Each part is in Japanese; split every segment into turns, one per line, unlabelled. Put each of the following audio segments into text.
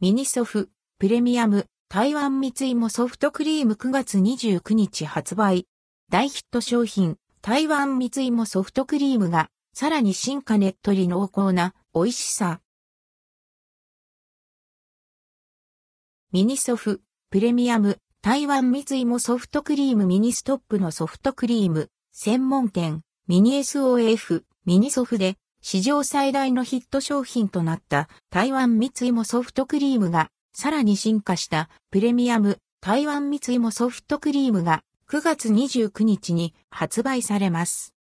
ミニソフ、プレミアム、台湾蜜芋ソフトクリーム9月29日発売。大ヒット商品、台湾蜜芋ソフトクリームが、さらに進化ねっとり濃厚な美味しさ。ミニソフ、プレミアム、台湾蜜芋ソフトクリームミニストップのソフトクリーム、専門店、ミニ SOF、ミニソフで、史上最大のヒット商品となった台湾蜜芋ソフトクリームが、さらに進化したプレミアム台湾蜜芋ソフトクリームが9月29日に発売されます。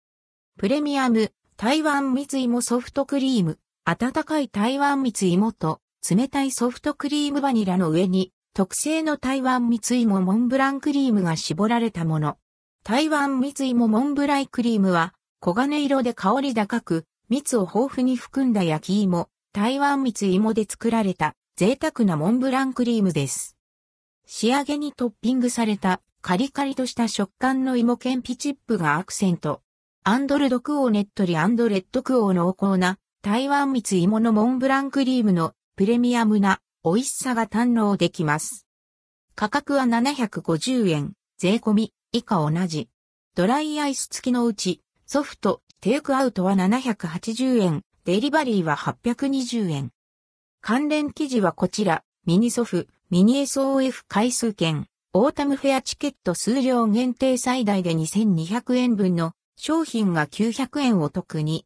プレミアム台湾蜜芋ソフトクリーム、温かい台湾蜜芋と冷たいソフトクリームバニラの上に特製の台湾蜜芋モンブランクリームが絞られたもの。台湾蜜芋モンブライクリームは黄金色で香り高く蜜を豊富に含んだ焼き芋、台湾蜜芋で作られた贅沢なモンブランクリームです。仕上げにトッピングされたカリカリとした食感の芋けんぴチップがアクセント。アンドルドクオーネットリアンドレッドクオー濃厚な台湾蜜芋のモンブランクリームのプレミアムな美味しさが堪能できます。価格は750円、税込み、以下同じ。ドライアイス付きのうち、ソフト、テイクアウトは780円、デリバリーは820円。関連記事はこちら、ミニソフ、ミニ SOF 回数券、オータムフェアチケット数量限定最大で2200円分の商品が900円お得に、